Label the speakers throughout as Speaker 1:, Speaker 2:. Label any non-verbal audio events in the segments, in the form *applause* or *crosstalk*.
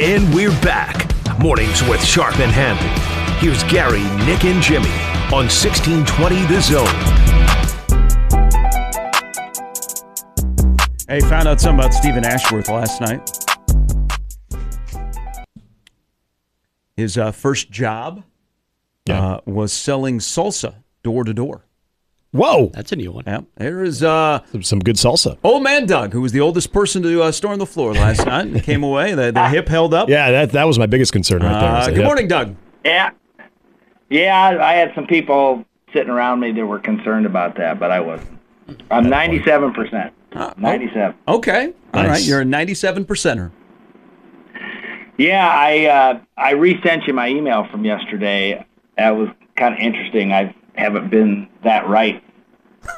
Speaker 1: And we're back. Mornings with Sharp and Hanley. Here's Gary, Nick, and Jimmy on 1620 The Zone.
Speaker 2: Hey, found out something about Steven Ashworth last night. His uh, first job uh, was selling salsa door to door.
Speaker 3: Whoa,
Speaker 4: That's a new one.
Speaker 2: Yeah, there is uh,
Speaker 3: some, some good salsa.
Speaker 2: old man Doug, who was the oldest person to uh, storm the floor last *laughs* night, and came away. The, the hip held up.
Speaker 3: Yeah, that that was my biggest concern right there.
Speaker 2: Uh,
Speaker 3: was
Speaker 2: good
Speaker 3: hip.
Speaker 2: morning, Doug.
Speaker 5: Yeah. Yeah, I I had some people sitting around me that were concerned about that, but I wasn't. I'm 97%.
Speaker 2: Uh, oh,
Speaker 5: 97.
Speaker 2: Okay, all right.
Speaker 3: Nice.
Speaker 2: You're a 97 percenter.
Speaker 5: Yeah, I uh, I resent you my email from yesterday. That was kind of interesting. I haven't been that right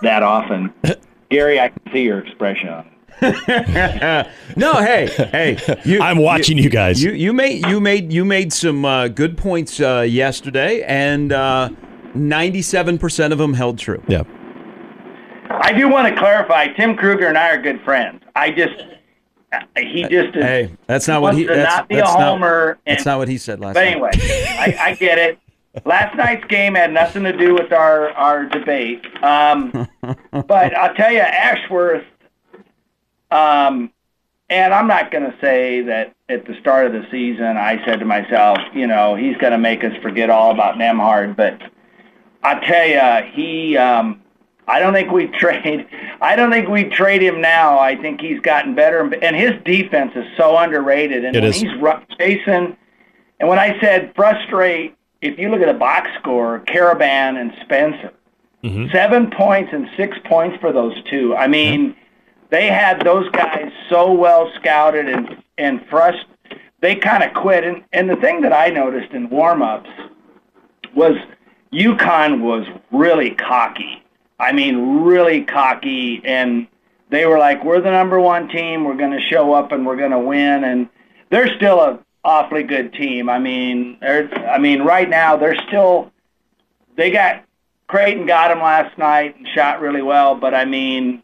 Speaker 5: that often. *laughs* Gary, I can see your expression on it. *laughs*
Speaker 2: No, hey, hey. You, *laughs*
Speaker 3: I'm watching you, guys.
Speaker 2: You you made you made you made some uh, good points uh, yesterday, and ninety-seven percent of them held true.
Speaker 3: yeah.
Speaker 5: I do want to clarify. Tim Kruger and I are good friends. I just he just is,
Speaker 2: Hey, that's not what he. That's,
Speaker 5: not be
Speaker 2: that's
Speaker 5: a homer.
Speaker 2: Not, that's not what he said last
Speaker 5: But anyway, I, I get it. Last night's game had nothing to do with our our debate. Um, *laughs* but I'll tell you, Ashworth. Um, and I'm not going to say that at the start of the season I said to myself, you know, he's going to make us forget all about Nembhard. But I tell you, he. Um, I don't think we *laughs* trade. I don't think we trade him now. I think he's gotten better, and his defense is so underrated. And
Speaker 3: It
Speaker 5: when
Speaker 3: is.
Speaker 5: he's chasing, and when I said frustrate, if you look at the box score, Karaban and Spencer, mm-hmm. seven points and six points for those two. I mean, they had those guys so well scouted and and frust. They kind of quit. And and the thing that I noticed in warm-ups was UConn was really cocky. I mean, really cocky, and they were like, "We're the number one team. We're going to show up and we're going to win." And they're still a awfully good team. I mean, they're, I mean, right now they're still. They got Creighton got them last night and shot really well, but I mean,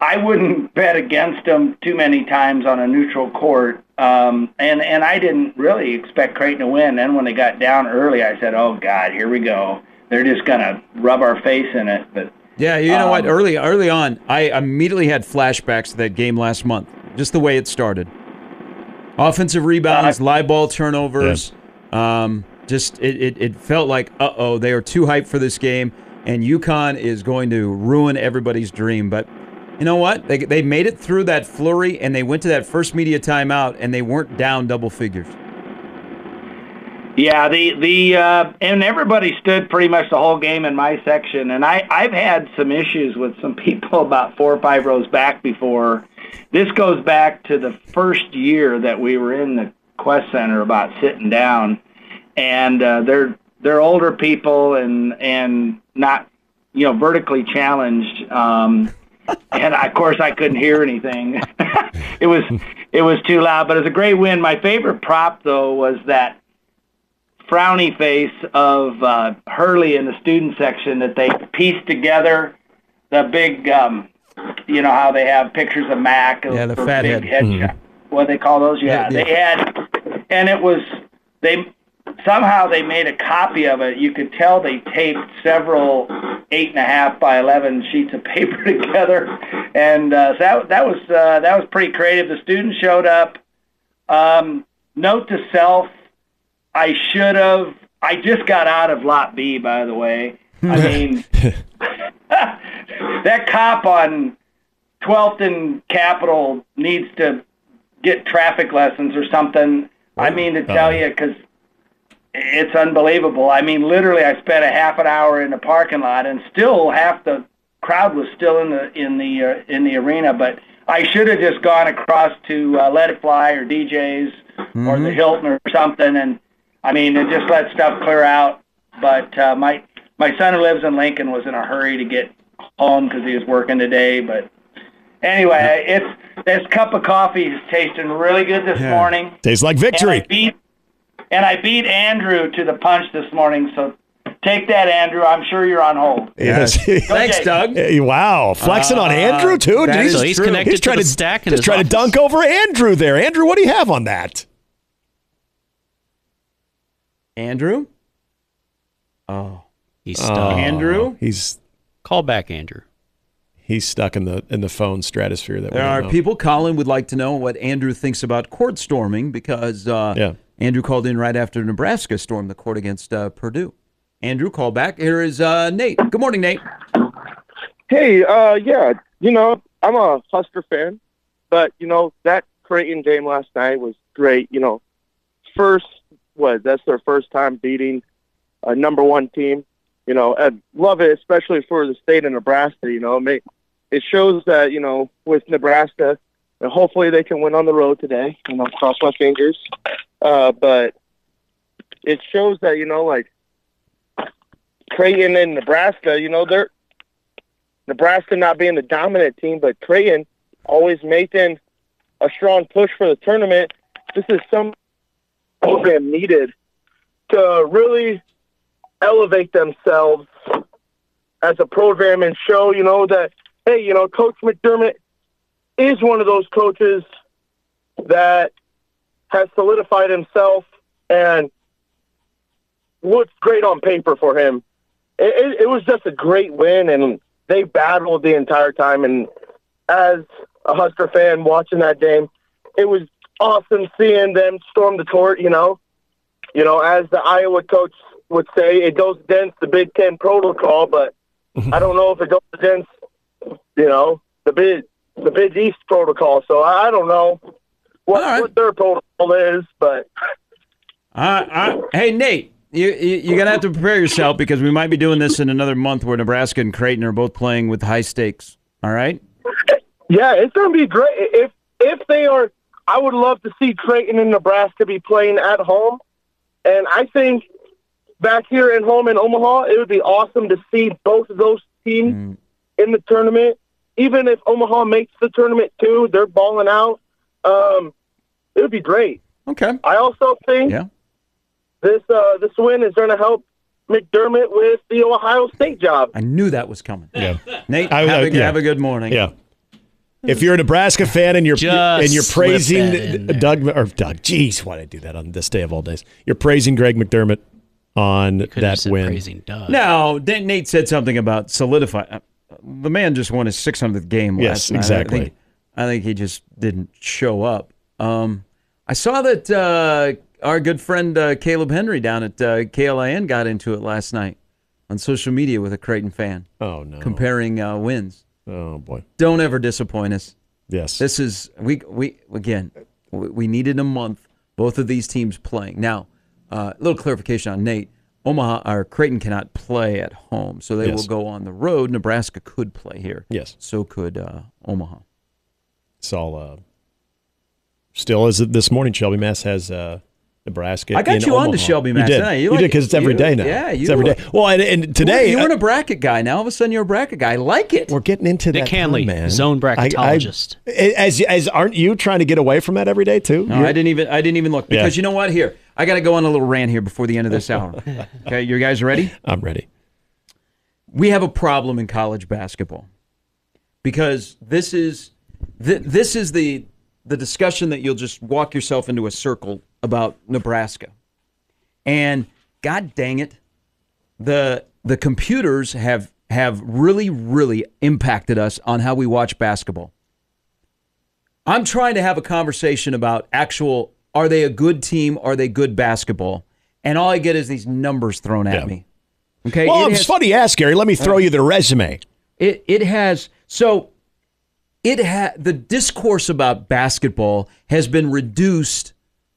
Speaker 5: I wouldn't *laughs* bet against them too many times on a neutral court. Um, and and I didn't really expect Creighton to win. Then when they got down early, I said, "Oh God, here we go. They're just gonna rub our face in it." But
Speaker 2: Yeah, you know what?
Speaker 5: Um,
Speaker 2: Early early on, I immediately had flashbacks to that game last month. Just the way it started. Offensive rebounds,
Speaker 5: Uh,
Speaker 2: live ball turnovers. Um, just it, it, it felt like uh oh, they are too hyped for this game, and UConn is going to ruin everybody's dream. But you know what? They they made it through that flurry, and they went to that first media timeout, and they weren't down double figures.
Speaker 5: Yeah, the the uh, and everybody stood pretty much the whole game in my section, and I I've had some issues with some *laughs* people about four or five rows back before. This goes back to the first year that we were in the Qwest Center about sitting down, and uh, they're they're older people and and not you know vertically challenged. Um, *laughs* and of course I couldn't hear anything. *laughs* it was it was too loud, but it was a great win. My favorite prop though was that frowny face of uh, Hurley in the student section that they pieced together the big, um, you know how they have pictures of Mac.
Speaker 2: Yeah, the fat head.
Speaker 5: headshot. What do they call those? Yeah,
Speaker 2: Yeah, yeah.
Speaker 5: they had, and it was they somehow they made a copy of it. You could tell they taped several eight and a half by eleven sheets of paper *laughs* together, and uh, so that that was uh, that was pretty creative. The students showed up. Um, note to self: I should have. I just got out of Lot B, by the way. I *laughs* mean, *laughs* that cop on 12th and Capitol needs to get traffic lessons or something. I mean to tell you, because it's unbelievable. I mean, literally, I spent a half an hour in the parking lot, and still half the crowd was still in the in the uh, in the arena. But I should have just gone across to uh, Let It Fly or DJ's or the Hilton or something, and I mean, and just let stuff clear out. But uh, my my son who lives in Lincoln was in a hurry to get home because he was working today. But anyway, it's this cup of coffee is tasting really good this
Speaker 2: Yeah.
Speaker 5: morning.
Speaker 3: Tastes like
Speaker 5: And I
Speaker 3: victory.
Speaker 5: beat and I beat Andrew to the punch this morning. So take that, Andrew. I'm sure you're on hold.
Speaker 3: Yes. *laughs*
Speaker 2: Thanks, Doug.
Speaker 3: Hey, wow, flexing on
Speaker 2: Uh,
Speaker 3: Andrew too.
Speaker 2: that
Speaker 3: Jeez.
Speaker 2: is
Speaker 4: So he's connected
Speaker 3: He's
Speaker 4: to
Speaker 3: trying
Speaker 4: the
Speaker 3: to
Speaker 4: stack in
Speaker 3: just
Speaker 4: his
Speaker 3: trying to dunk over Andrew there. Andrew, what do you have on that?
Speaker 2: Andrew? Oh.
Speaker 4: He's stuck.
Speaker 2: Andrew?
Speaker 3: He's
Speaker 4: Call back, Andrew.
Speaker 3: he's stuck in the in the phone stratosphere that we
Speaker 2: There
Speaker 3: don't
Speaker 2: are
Speaker 3: know.
Speaker 2: people Colin would like to know what Andrew thinks about court storming because uh,
Speaker 3: Yeah.
Speaker 2: Andrew called in right after Nebraska stormed the court against uh, Purdue. Andrew, call back. Here is uh, Nate. Good morning, Nate.
Speaker 6: Hey, uh, yeah, you know, I'm a Husker fan, but you know that Creighton game last night was great. You know, first what? That's their first time beating a number one team. You know, I love it, especially for the state of Nebraska. You know, it, shows that you know with Nebraska, and hopefully they can win on the road today. You know, cross my fingers. Uh, but it shows that you know, like Creighton and Nebraska, you know, they're Nebraska not being the dominant team, but Creighton always making a strong push for the tournament. This is some program needed to really elevate themselves as a program and show, you know, that hey, you know, Coach McDermott is one of those coaches that has solidified himself and looks great on paper for him. It, it, it was just a great win, and they battled the entire time. And as a Husker fan watching that game, it was awesome seeing them storm the court. You know, you know, as the Iowa coach would say, it goes against the Big Ten protocol, but *laughs* I don't know if it goes against, you know, the big the Big East protocol. So I don't know what,
Speaker 2: right.
Speaker 6: what their protocol is, but
Speaker 2: hey, Nate, you, you, you're going to have to prepare yourself because we might be doing this in another month where Nebraska and Creighton are both playing with high stakes. All right?
Speaker 6: Yeah, it's going to be great. If if they are, I would love to see Creighton and Nebraska be playing at home, and I think back here at home in Omaha, it would be awesome to see both of those teams in the tournament. Even if Omaha makes the tournament too, they're balling out. Um, it would be great.
Speaker 2: Okay.
Speaker 6: I also think
Speaker 2: Yeah.
Speaker 6: this uh, this win is going to help McDermott with the Ohio State job.
Speaker 2: I knew that was coming.
Speaker 3: Yeah.
Speaker 2: Nate,
Speaker 3: I-
Speaker 2: have,
Speaker 3: I-
Speaker 2: a,
Speaker 3: yeah.
Speaker 2: have a good morning.
Speaker 3: Yeah. If you're a Nebraska fan and you're
Speaker 4: Just
Speaker 3: and you're praising
Speaker 4: that in there.
Speaker 3: Doug or Doug, geez, why did I do that on this day of all days? You're praising Greg McDermott on
Speaker 4: Could have
Speaker 3: that
Speaker 4: said
Speaker 3: win.
Speaker 4: praising Doug.
Speaker 2: Now, Dan- Nate said something about solidify. uh, The man just won his 600th game
Speaker 3: Yes,
Speaker 2: last night.
Speaker 3: exactly.
Speaker 2: I think, I think he just didn't show up. Um, I saw that uh, our good friend uh, Caleb Henry down at uh, KLIN got into it last night on social media with a Creighton fan,
Speaker 3: Oh no.
Speaker 2: comparing uh, wins.
Speaker 3: oh boy.
Speaker 2: Don't ever disappoint us.
Speaker 3: Yes.
Speaker 2: This is we we again we we needed a month. Both of these teams playing now. A little clarification on Nate. Omaha or Creighton cannot play at home, so they
Speaker 3: Yes.
Speaker 2: will go on the road. Nebraska could play here.
Speaker 3: Yes.
Speaker 2: So could uh, Omaha.
Speaker 3: It's all uh, still as of this morning. Shelby Mast has uh, Nebraska.
Speaker 2: I got
Speaker 3: in
Speaker 2: you on to Shelby Mast,
Speaker 3: did.
Speaker 2: didn't You
Speaker 3: You,
Speaker 2: like-
Speaker 3: did because it's every
Speaker 2: you-
Speaker 3: day now.
Speaker 2: yeah,
Speaker 3: it's
Speaker 2: you
Speaker 3: every
Speaker 2: were-
Speaker 3: day. Well, and, and today
Speaker 2: you
Speaker 3: uh,
Speaker 2: weren't a bracket guy. Now all of a sudden you're a bracket guy. I like it.
Speaker 3: we're getting into
Speaker 4: Nick
Speaker 3: that
Speaker 4: Hanley,
Speaker 3: time, man.
Speaker 4: zone bracketologist.
Speaker 3: I, I, as as aren't you trying to get away from that every day too?
Speaker 2: No,
Speaker 3: You're-
Speaker 2: I didn't even I didn't even look
Speaker 3: Yeah.
Speaker 2: because you know what? Here, I got to go on a little rant here before the end of this hour. *laughs* okay, you guys ready?
Speaker 3: I'm ready.
Speaker 2: we have a problem in college basketball because this is th- this is the the discussion that you'll just walk yourself into a circle about Nebraska. And god dang it, the the computers have have really really impacted us on how we watch basketball. I'm trying to have a conversation about actual are they a good team? Are they good basketball? And all I get is these numbers thrown at
Speaker 3: Yeah.
Speaker 2: me. Okay.
Speaker 3: Well,
Speaker 2: it
Speaker 3: it's
Speaker 2: has-
Speaker 3: funny you ask, Gary. Let me throw you the resume.
Speaker 2: it it has so it ha the discourse about basketball has been reduced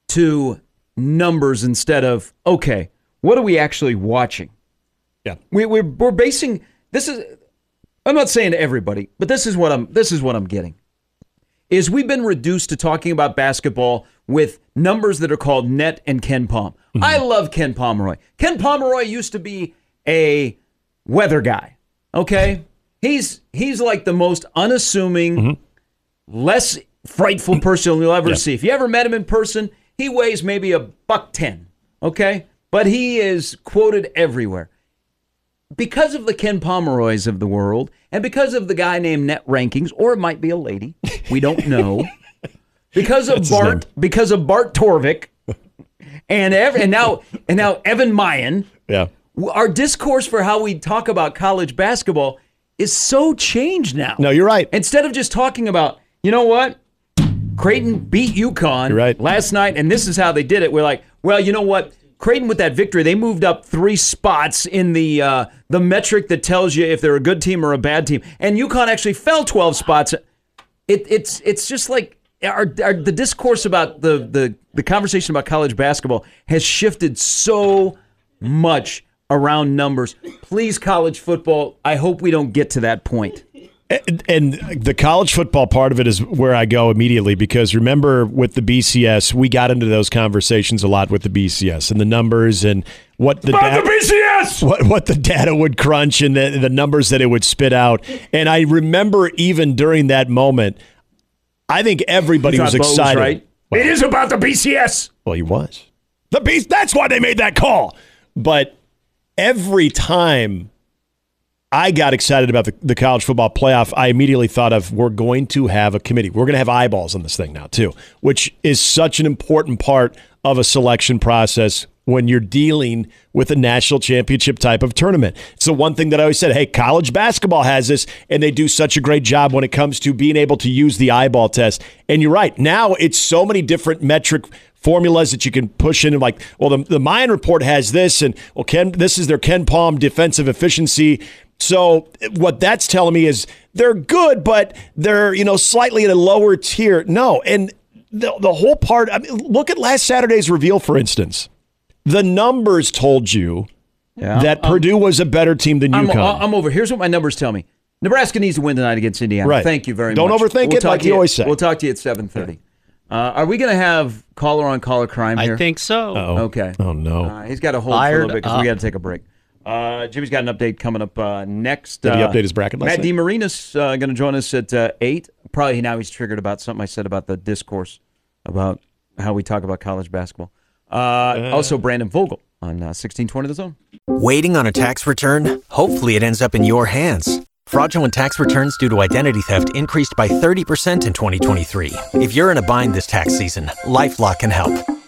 Speaker 2: to numbers instead of okay, what are we actually watching?
Speaker 3: Yeah.
Speaker 2: We we're, we're basing this is I'm not saying to everybody, but this is what I'm this is what I'm getting. is we've been reduced to talking about basketball with numbers that are called net and KenPom. Mm-hmm. I love Ken Pomeroy. Ken Pomeroy used to be a weather guy. Okay, he's he's like the most unassuming, mm-hmm. less frightful person you'll ever
Speaker 3: Yeah.
Speaker 2: see. If you ever met him in person, he weighs maybe a buck ten. Okay, but he is quoted everywhere because of the Ken Pomeroys of the world, and because of the guy named Net Rankings, or it might be a lady, we don't know. *laughs* because of Bart, because of Bart Torvik, and ev- and now and now Evan Miya.
Speaker 3: Yeah.
Speaker 2: our discourse for how we talk about college basketball is so changed now.
Speaker 3: No, you're right.
Speaker 2: Instead of just talking about, you know what, Creighton beat UConn
Speaker 3: right.
Speaker 2: last night, and this is how they did it. We're like, well, you know what, Creighton with that victory, they moved up three spots in the uh, the metric that tells you if they're a good team or a bad team, and UConn actually fell twelve spots. It, it's it's just like our, our the discourse about the, the the conversation about college basketball has shifted so much around numbers. Please, college football. I hope we don't get to that point.
Speaker 3: And, and the college football part of it is where I go immediately because remember with the BCS, we got into those conversations a lot with the BCS and the numbers and what the,
Speaker 2: About
Speaker 3: dat-
Speaker 2: the BCS.
Speaker 3: what what the data would crunch and the, the numbers that it would spit out. And I remember even during that moment, I think everybody was
Speaker 2: Thought was
Speaker 3: excited.
Speaker 2: right. It is about the BCS.
Speaker 3: Well, he was. The beast. That's why they made that call. But every time I got excited about the, the college football playoff, I immediately thought of we're going to have a committee. We're going to have eyeballs on this thing now, too, which is such an important part of a selection process when you're dealing with a national championship type of tournament. It's the one thing that I always said hey, college basketball has this, and they do such a great job when it comes to being able to use the eyeball test. And you're right. Now it's so many different metric formulas that you can push in. and Like, well, the, the Miya report has this, and well, Ken, this is their KenPom defensive efficiency. So what that's telling me is they're good, but they're you know slightly at a lower tier. No, and the the whole part. I mean, look at last Saturday's reveal, for instance. The numbers told you that Purdue was a better team than
Speaker 2: I'm, I'm over. Here's what my numbers tell me. Nebraska needs to win tonight against Indiana.
Speaker 3: Right.
Speaker 2: Thank you very much.
Speaker 3: Don't
Speaker 2: much.
Speaker 3: overthink it, like you always say.
Speaker 2: We'll talk to you at 7:30. Uh, are we going to have caller on caller crime here?
Speaker 4: I think so.
Speaker 3: oh,
Speaker 2: Okay.
Speaker 3: Oh no.
Speaker 2: Uh, he's got to hold for a
Speaker 4: Fired
Speaker 2: little bit because we got to take a break. Uh, Jimmy's got an update coming up uh, next.
Speaker 3: Did he
Speaker 2: uh,
Speaker 3: update his bracket last
Speaker 2: Matt
Speaker 3: night?
Speaker 2: DeMarina's uh, going to join us at uh, eight. Probably now he's triggered about something I said about the discourse about how we talk about college basketball. Uh, also, Brandon Vogel on uh, 1620 The Zone.
Speaker 7: Waiting on a tax return? Hopefully, it ends up in your hands. Fraudulent tax returns due to identity theft increased by 30% in 2023. If you're in a bind this tax season, LifeLock can help.